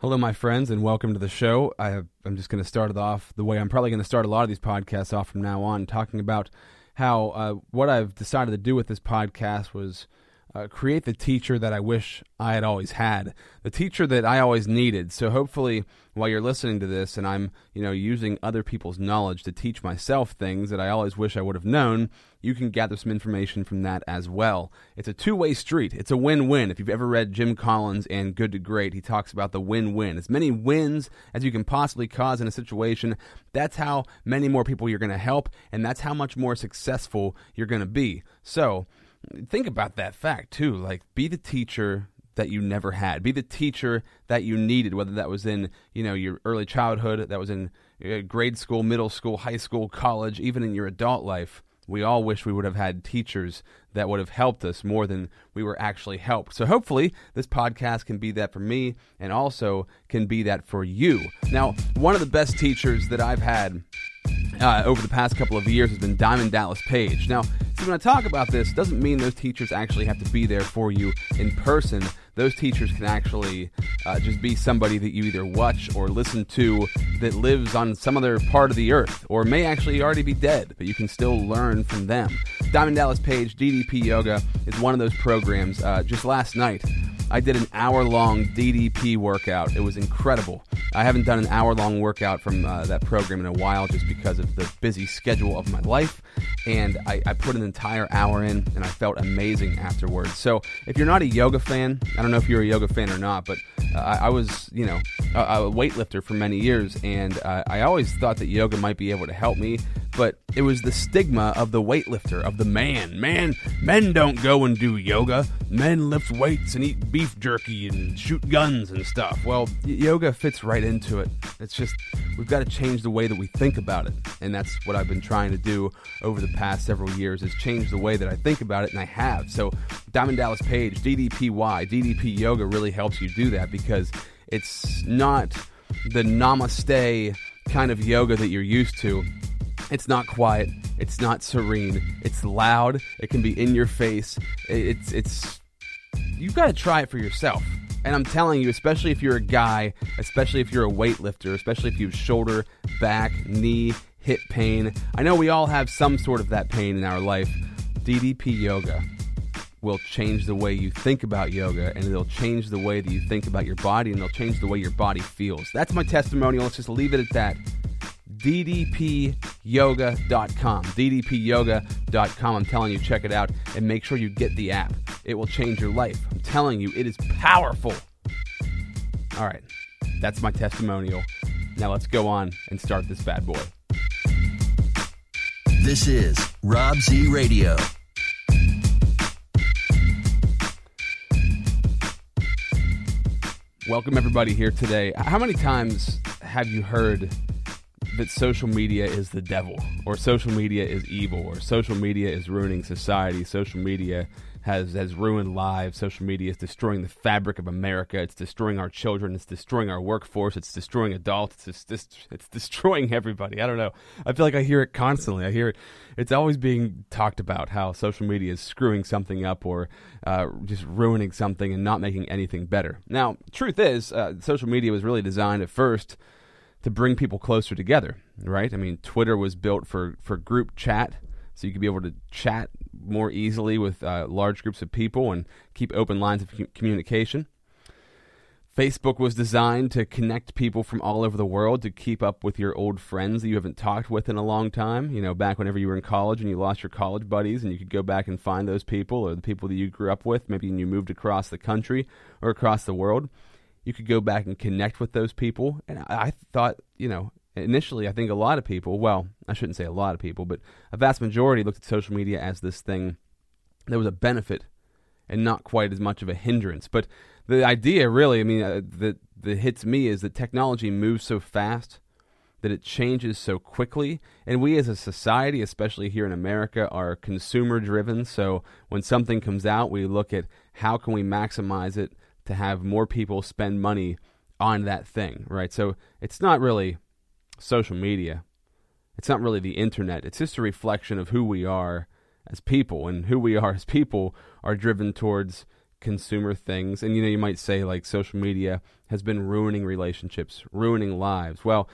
Hello, my friends, and welcome to the show. I I'm just going to start it off the way I'm probably going to start a lot of these podcasts off from now on, talking about how uh, what I've decided to do with this podcast was uh, create the teacher that I wish I had always had, the teacher that I always needed. So hopefully, while you're listening to this, and I'm you know using other people's knowledge to teach myself things that I always wish I would have known, you can gather some information from that as well. It's a two-way street. It's a win-win. If you've ever read Jim Collins and Good to Great, he talks about the win-win. As many wins as you can possibly cause in a situation, that's how many more people you're going to help, and that's how much more successful you're going to be. So think about that fact too. Like, be the teacher that you never had. Be the teacher that you needed, whether that was in you know your early childhood, that was in uh, grade school, middle school, high school, college, even in your adult life. We all wish we would have had teachers that would have helped us more than we were actually helped. So hopefully, this podcast can be that for me and also can be that for you. Now, one of the best teachers that I've had uh, over the past couple of years has been Diamond Dallas Page. Now, when I talk about this, doesn't mean those teachers actually have to be there for you in person those teachers can actually uh, just be somebody that you either watch or listen to that lives on some other part of the earth or may actually already be dead, but you can still learn from them. Diamond Dallas Page, DDP Yoga, is one of those programs. Uh, just last night, I did an hour long DDP workout. It was incredible. I haven't done an hour long workout from uh, that program in a while just because of the busy schedule of my life. And I, I, put an entire hour in and I felt amazing afterwards. So if you're not a yoga fan, I don't know if you're a yoga fan or not, but uh, I, was, you know, a, a, weightlifter for many years. And uh, I always thought that yoga might be able to help me. But it was the stigma of the weightlifter, of the man. Man, men don't go and do yoga. Men lift weights and eat beef jerky and shoot guns and stuff. Well, yoga fits right into it. It's just, we've got to change the way that we think about it. And that's what I've been trying to do over the past several years is change the way that I think about it, and I have. So Diamond Dallas Page, DDPY, DDP Yoga really helps you do that because it's not the namaste kind of yoga that you're used to. It's not quiet. It's not serene. It's loud. It can be in your face. It's it's you've got to try it for yourself. And I'm telling you, especially if you're a guy, especially if you're a weightlifter, especially if you have shoulder, back, knee, hip pain. I know we all have some sort of that pain in our life. DDP yoga will change the way you think about yoga and it'll change the way that you think about your body and it'll change the way your body feels. That's my testimonial. Let's just leave it at that ddpyoga.com. ddpyoga.com. I'm telling you, check it out and make sure you get the app. It will change your life. I'm telling you, it is powerful. All right, that's my testimonial. Now let's go on and start this bad boy. This is Rob Z Radio. Welcome, everybody, here today. How many times have you heard that social media is the devil, or social media is evil, or social media is ruining society. Social media has has ruined lives. Social media is destroying the fabric of America. It's destroying our children. It's destroying our workforce. It's destroying adults. It's just, it's destroying everybody. I don't know. I feel like I hear it constantly. I hear it. It's always being talked about how social media is screwing something up or uh, just ruining something and not making anything better. Now, truth is, uh, social media was really designed at first to bring people closer together, right? I mean, Twitter was built for for group chat, so you could be able to chat more easily with uh, large groups of people and keep open lines of communication. Facebook was designed to connect people from all over the world to keep up with your old friends that you haven't talked with in a long time. You know, back whenever you were in college and you lost your college buddies, and you could go back and find those people or the people that you grew up with. Maybe you moved across the country or across the world you could go back and connect with those people. And I thought, you know, initially, I think a lot of people, well, I shouldn't say a lot of people, but a vast majority looked at social media as this thing that was a benefit and not quite as much of a hindrance. But the idea, really, I mean, uh, that that hits me is that technology moves so fast that it changes so quickly. And we as a society, especially here in America, are consumer driven. So when something comes out, we look at how can we maximize it to have more people spend money on that thing, right? So it's not really social media. It's not really the internet. It's just a reflection of who we are as people. And who we are as people are driven towards consumer things. And you know, you might say like social media has been ruining relationships, ruining lives. Well,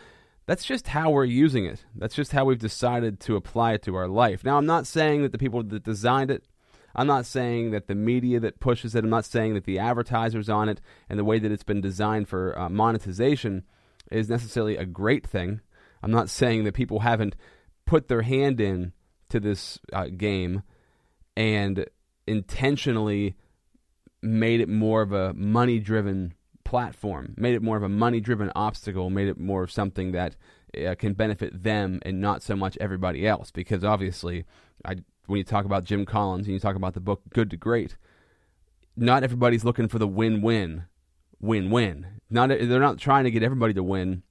that's just how we're using it. That's just how we've decided to apply it to our life. Now, I'm not saying that the people that designed it, I'm not saying that the media that pushes it, I'm not saying that the advertisers on it and the way that it's been designed for uh, monetization is necessarily a great thing. I'm not saying that people haven't put their hand in to this uh, game and intentionally made it more of a money driven platform, made it more of a money driven obstacle, made it more of something that uh, can benefit them and not so much everybody else. Because obviously, I, when you talk about Jim Collins and you talk about the book Good to Great, not everybody's looking for the win win, win win. Not they're not trying to get everybody to win.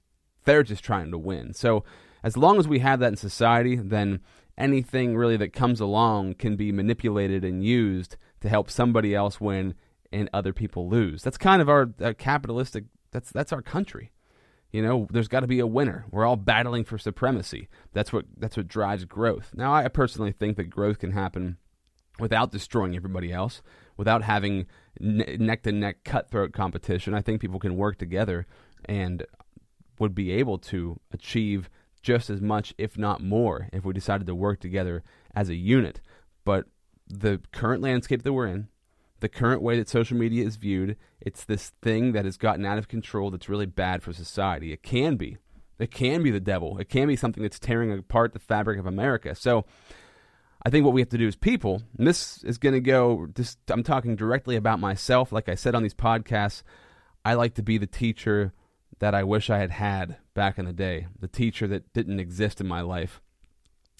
They're just trying to win. So as long as we have that in society, then anything really that comes along can be manipulated and used to help somebody else win and other people lose. That's kind of our capitalistic. That's that's our country. You know, there's got to be a winner. We're all battling for supremacy. That's what that's what drives growth. Now, I personally think that growth can happen without destroying everybody else, without having neck to neck cutthroat competition. I think people can work together and would be able to achieve just as much, if not more, if we decided to work together as a unit. But the current landscape that we're in, the current way that social media is viewed, it's this thing that has gotten out of control that's really bad for society. It can be. It can be the devil. It can be something that's tearing apart the fabric of America. So I think what we have to do as people, and this is going to go, just, I'm talking directly about myself. Like I said on these podcasts, I like to be the teacher that I wish I had had back in the day, the teacher that didn't exist in my life.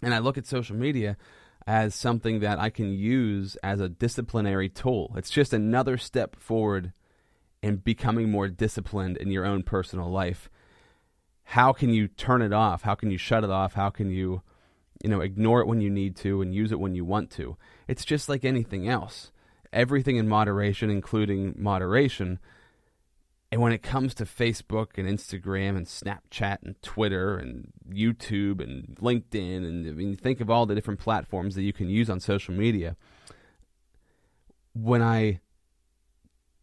And I look at social media as something that I can use as a disciplinary tool. It's just another step forward in becoming more disciplined in your own personal life. How can you turn it off? How can you shut it off? How can you, you know, ignore it when you need to and use it when you want to? It's just like anything else. Everything in moderation, including moderation. And when it comes to Facebook and Instagram and Snapchat and Twitter and YouTube and LinkedIn, and I mean, think of all the different platforms that you can use on social media. When I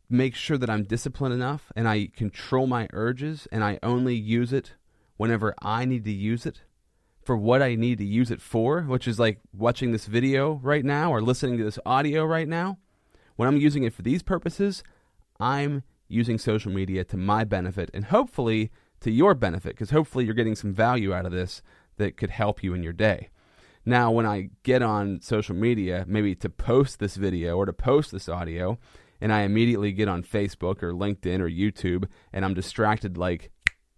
make sure that I'm disciplined enough and I control my urges and I only use it whenever I need to use it for what I need to use it for, which is like watching this video right now or listening to this audio right now. When I'm using it for these purposes, I'm using social media to my benefit and hopefully to your benefit, because hopefully you're getting some value out of this that could help you in your day. Now, when I get on social media, maybe to post this video or to post this audio, and I immediately get on Facebook or LinkedIn or YouTube and I'm distracted like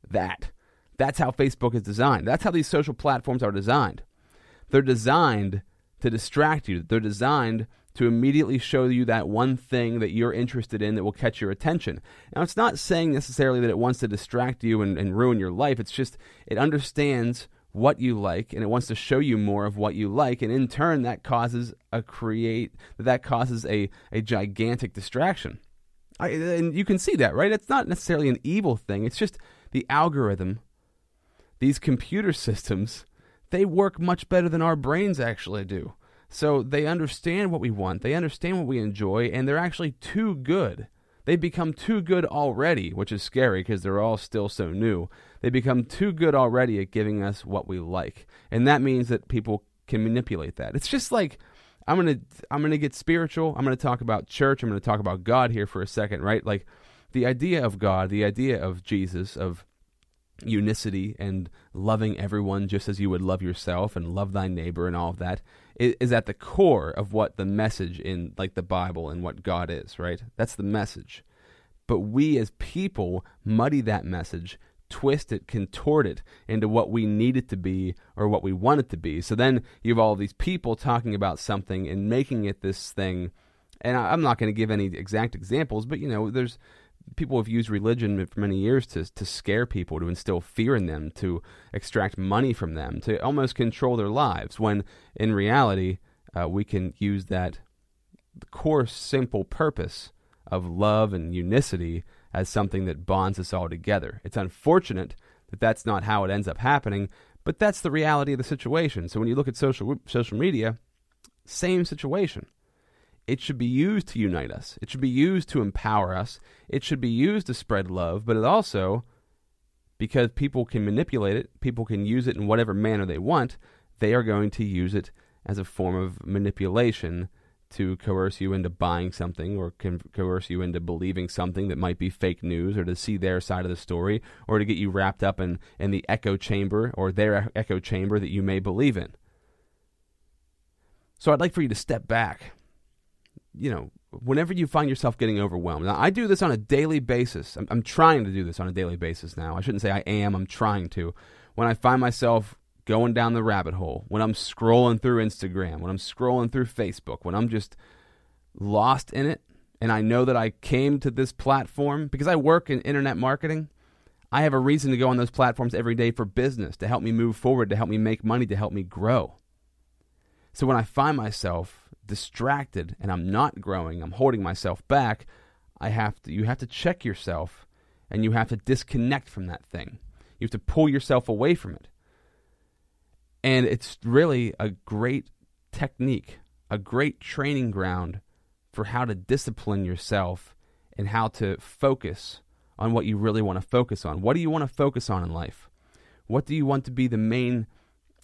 that. That's how Facebook is designed. That's how these social platforms are designed. They're designed to distract you, they're designed to immediately show you that one thing that you're interested in that will catch your attention. Now, it's not saying necessarily that it wants to distract you and, and, ruin your life. It's just it understands what you like and it wants to show you more of what you like. And in turn, that causes a create that causes a, a gigantic distraction. I, and you can see that, right? It's not necessarily an evil thing. It's just the algorithm. These computer systems, they work much better than our brains actually do. So they understand what we want, they understand what we enjoy, and they're actually too good. They become too good already, which is scary because they're all still so new. They become too good already at giving us what we like. And that means that people can manipulate that. It's just like I'm going to I'm going to get spiritual. I'm going to talk about church. I'm going to talk about God here for a second, right? Like the idea of God, the idea of Jesus, of unicity and loving everyone just as you would love yourself and love thy neighbor and all of that is, is at the core of what the message in like the Bible and what God is, right? That's the message. But we as people muddy that message, twist it, contort it into what we need it to be or what we want it to be. So then you have all these people talking about something and making it this thing. And I'm not going to give any exact examples, but you know, there's people have used religion for many years to to scare people, to instill fear in them, to extract money from them, to almost control their lives. When in reality, uh, we can use that core, simple purpose of love and unicity as something that bonds us all together. It's unfortunate that that's not how it ends up happening, but that's the reality of the situation. So when you look at social social media, same situation. It should be used to unite us. It should be used to empower us. It should be used to spread love, but it also because people can manipulate it, people can use it in whatever manner they want, they are going to use it as a form of manipulation to coerce you into buying something or co- coerce you into believing something that might be fake news or to see their side of the story or to get you wrapped up in, in the echo chamber or their echo chamber that you may believe in. So I'd like for you to step back. You know, whenever you find yourself getting overwhelmed. Now, I do this on a daily basis. I'm, I'm trying to do this on a daily basis now. I shouldn't say I am, I'm trying to. When I find myself going down the rabbit hole, when I'm scrolling through Instagram, when I'm scrolling through Facebook, when I'm just lost in it, and I know that I came to this platform because I work in internet marketing. I have a reason to go on those platforms every day for business, to help me move forward, to help me make money, to help me grow. So when I find myself distracted and I'm not growing, I'm holding myself back, I have to you have to check yourself and you have to disconnect from that thing. You have to pull yourself away from it. And it's really a great technique, a great training ground for how to discipline yourself and how to focus on what you really want to focus on. What do you want to focus on in life? What do you want to be the main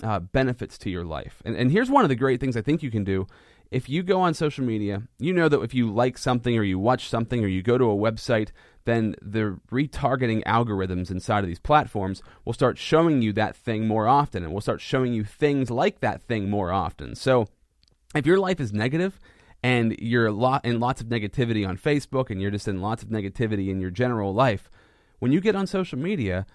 uh, benefits to your life? And, and here's one of the great things I think you can do. If you go on social media, you know that if you like something or you watch something or you go to a website, then the retargeting algorithms inside of these platforms will start showing you that thing more often and will start showing you things like that thing more often. So if your life is negative and you're lot in lots of negativity on Facebook and you're just in lots of negativity in your general life, when you get on social media,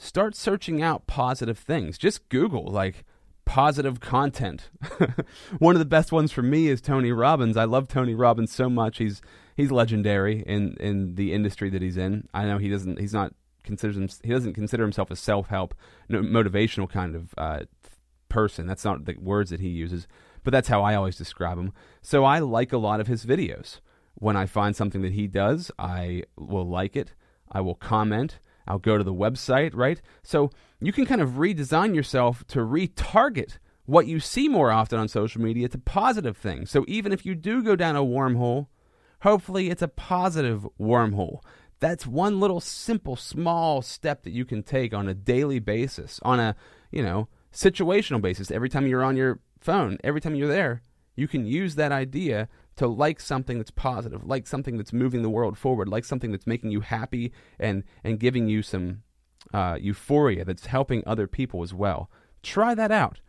start searching out positive things. Just Google like positive content. One of the best ones for me is Tony Robbins. I love Tony Robbins so much. He's he's legendary in in the industry that he's in. I know he doesn't he's not considers him, he doesn't consider himself a self-help no, motivational kind of uh, person. That's not the words that he uses, but that's how I always describe him. So I like a lot of his videos. When I find something that he does, I will like it. I will comment. I'll go to the website, right? So you can kind of redesign yourself to retarget what you see more often on social media to positive things. So even if you do go down a wormhole, hopefully it's a positive wormhole. That's one little simple small step that you can take on a daily basis, on a, you know, situational basis. Every time you're on your phone, every time you're there, you can use that idea to like something that's positive, like something that's moving the world forward, like something that's making you happy and and giving you some uh, euphoria that's helping other people as well. Try that out.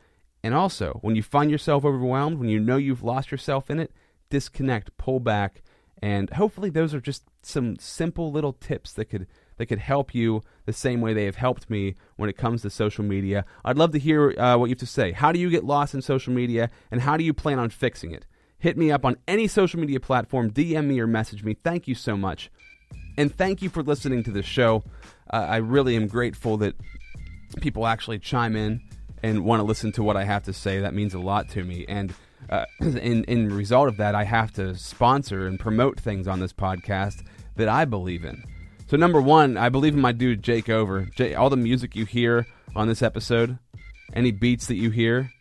And also, when you find yourself overwhelmed, when you know you've lost yourself in it, disconnect, pull back, and hopefully those are just some simple little tips that could that could help you the same way they have helped me when it comes to social media. I'd love to hear uh, what you have to say. How do you get lost in social media, and how do you plan on fixing it? Hit me up on any social media platform, DM me or message me. Thank you so much. And thank you for listening to the show. Uh, I really am grateful that people actually chime in and want to listen to what I have to say. That means a lot to me. And uh, in in result of that, I have to sponsor and promote things on this podcast that I believe in. So number one, I believe in my dude Jake Over. All the music you hear on this episode, any beats that you hear,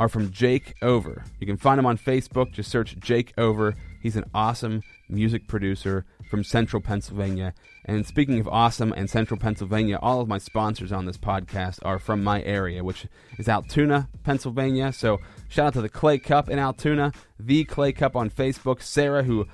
are from Jake Over. You can find him on Facebook. Just search Jake Over. He's an awesome music producer from Central Pennsylvania. And speaking of awesome and Central Pennsylvania, all of my sponsors on this podcast are from my area, which is Altoona, Pennsylvania. So shout out to the Clay Cup in Altoona, the Clay Cup on Facebook. Sarah, who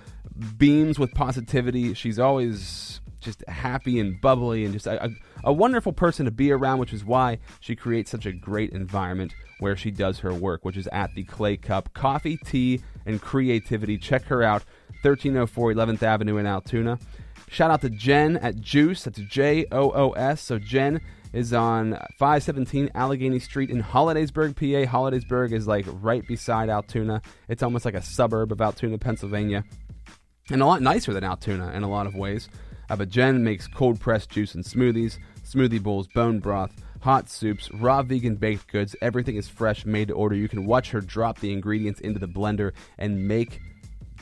beams with positivity. She's always just happy and bubbly and just a, a, a, wonderful person to be around, which is why she creates such a great environment where she does her work, which is at the Clay Cup Coffee, Tea, and Creativity. Check her out, 1304 11th Avenue in Altoona. Shout out to Jen at Joos. That's J O O S. So Jen is on 517 Allegheny Street in Hollidaysburg, PA. Hollidaysburg is like right beside Altoona. It's almost like a suburb of Altoona, Pennsylvania. And a lot nicer than Altoona in a lot of ways. Uh, but Jen makes cold pressed juice and smoothies, smoothie bowls, bone broth, hot soups, raw vegan baked goods. Everything is fresh, made to order. You can watch her drop the ingredients into the blender and make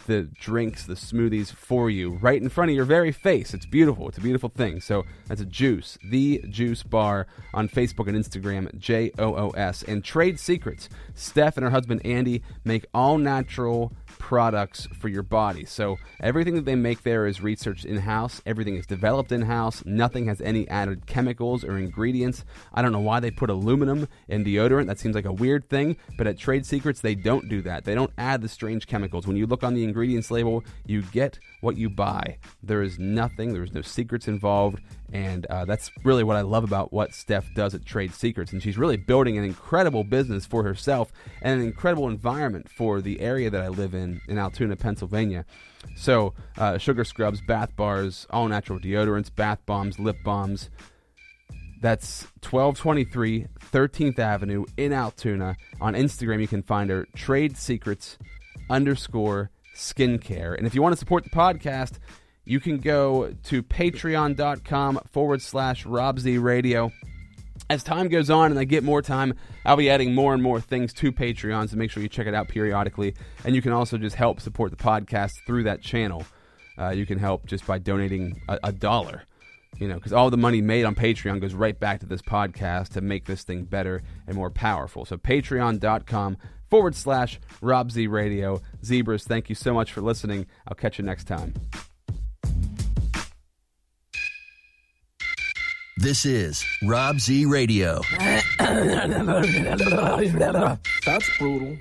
the drinks, the smoothies for you right in front of your very face. It's beautiful. It's a beautiful thing. So that's a juice, the juice bar on Facebook and Instagram, J O O S. And Trade Secrets. Steph and her husband Andy make all natural products for your body. So everything that they make there is researched in house. Everything is developed in house. Nothing has any added chemicals or ingredients. I don't know why they put aluminum in deodorant. That seems like a weird thing. But at Trade Secrets, they don't do that. They don't add the strange chemicals. When you look on the ingredients label, you get what you buy. There is nothing. There is no secrets involved. And uh, that's really what I love about what Steph does at Trade Secrets. And she's really building an incredible business for herself and an incredible environment for the area that I live in, in Altoona, Pennsylvania. So, uh, sugar scrubs, bath bars, all natural deodorants, bath bombs, lip balms. That's 1223 13th Avenue in Altoona. On Instagram, you can find her Trade Secrets underscore skincare. And if you want to support the podcast, you can go to patreon.com forward slash Rob Z Radio. As time goes on and I get more time, I'll be adding more and more things to Patreon, so make sure you check it out periodically. And you can also just help support the podcast through that channel. Uh, you can help just by donating a, a dollar, you know, because all the money made on Patreon goes right back to this podcast to make this thing better and more powerful. So patreon.com forward slash Rob Z Radio. Zebras, thank you so much for listening. I'll catch you next time. This is Rob Z Radio. That's brutal.